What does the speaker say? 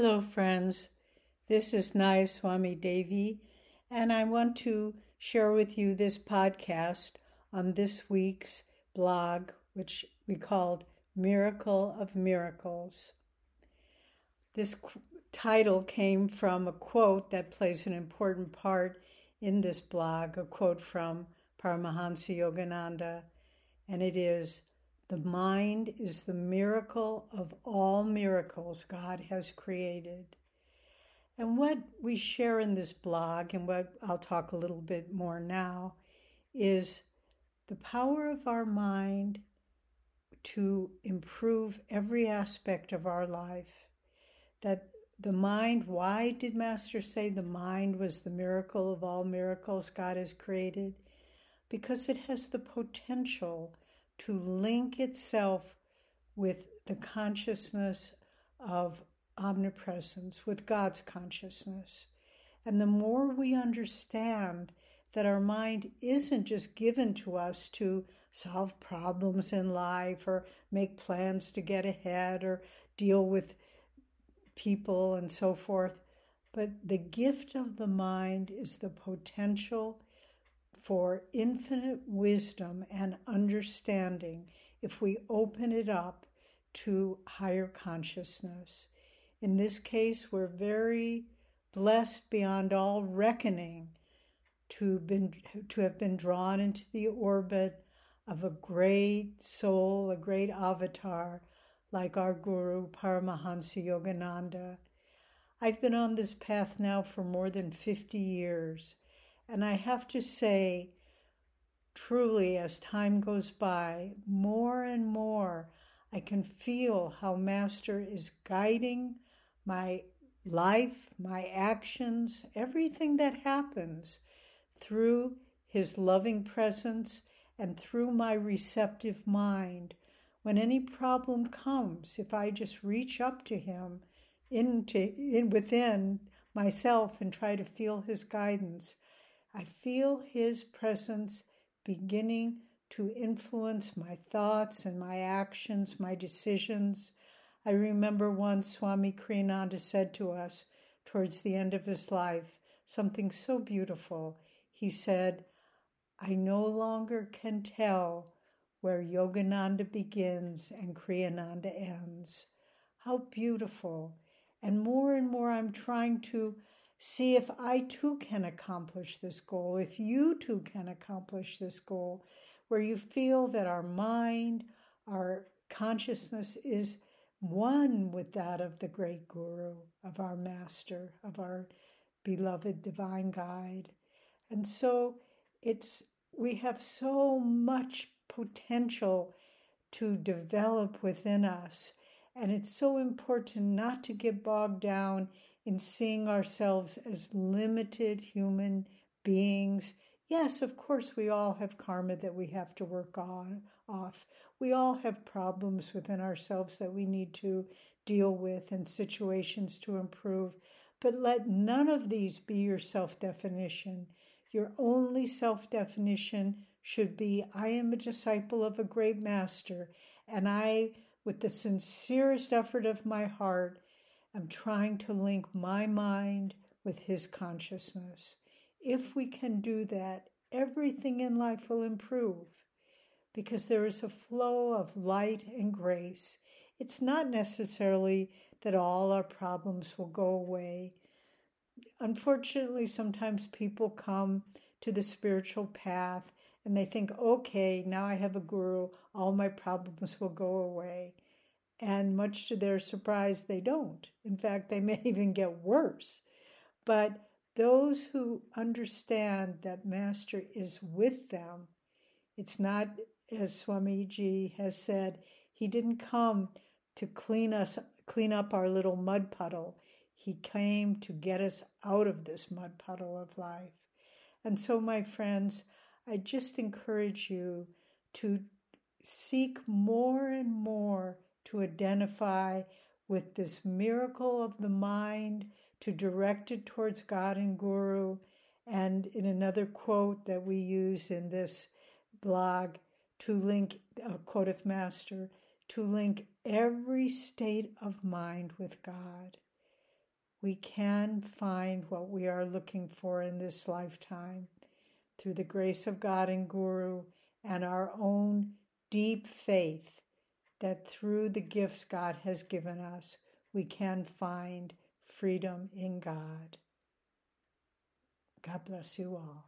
Hello, friends. This is Nayaswami Devi, and I want to share with you this podcast on this week's blog, which we called Miracle of Miracles. This qu- title came from a quote that plays an important part in this blog, a quote from Paramahansa Yogananda, and it is the mind is the miracle of all miracles God has created. And what we share in this blog, and what I'll talk a little bit more now, is the power of our mind to improve every aspect of our life. That the mind, why did Master say the mind was the miracle of all miracles God has created? Because it has the potential to link itself with the consciousness of omnipresence, with God's consciousness. And the more we understand that our mind isn't just given to us to solve problems in life or make plans to get ahead or deal with people and so forth, but the gift of the mind is the potential for infinite wisdom and understanding if we open it up to higher consciousness. In this case, we're very blessed beyond all reckoning to, been, to have been drawn into the orbit of a great soul, a great avatar like our Guru Paramahansa Yogananda. I've been on this path now for more than 50 years and I have to say, truly, as time goes by, more and more I can feel how Master is guiding my life, my actions, everything that happens through his loving presence and through my receptive mind. When any problem comes, if I just reach up to him into in within myself and try to feel his guidance, I feel His presence beginning to influence my thoughts and my actions, my decisions. I remember once Swami Kriyananda said to us towards the end of his life something so beautiful. He said, I no longer can tell where Yogananda begins and Kriyananda ends. How beautiful. And more and more I'm trying to See if I too can accomplish this goal, if you too can accomplish this goal, where you feel that our mind, our consciousness is one with that of the great guru, of our master, of our beloved divine guide. And so it's we have so much potential to develop within us. And it's so important not to get bogged down in seeing ourselves as limited human beings. Yes, of course, we all have karma that we have to work on off. We all have problems within ourselves that we need to deal with and situations to improve. But let none of these be your self definition. Your only self definition should be I am a disciple of a great master, and I, with the sincerest effort of my heart, I'm trying to link my mind with his consciousness. If we can do that, everything in life will improve because there is a flow of light and grace. It's not necessarily that all our problems will go away. Unfortunately, sometimes people come to the spiritual path and they think, okay, now I have a guru, all my problems will go away. And much to their surprise, they don't. In fact, they may even get worse. But those who understand that Master is with them, it's not, as Swamiji has said, he didn't come to clean us, clean up our little mud puddle. He came to get us out of this mud puddle of life. And so, my friends, I just encourage you to seek more and more to identify with this miracle of the mind, to direct it towards God and Guru. And in another quote that we use in this blog, to link a quote of Master, to link every state of mind with God. we can find what we are looking for in this lifetime through the grace of God and Guru and our own deep faith that through the gifts God has given us, we can find freedom in God. God bless you all.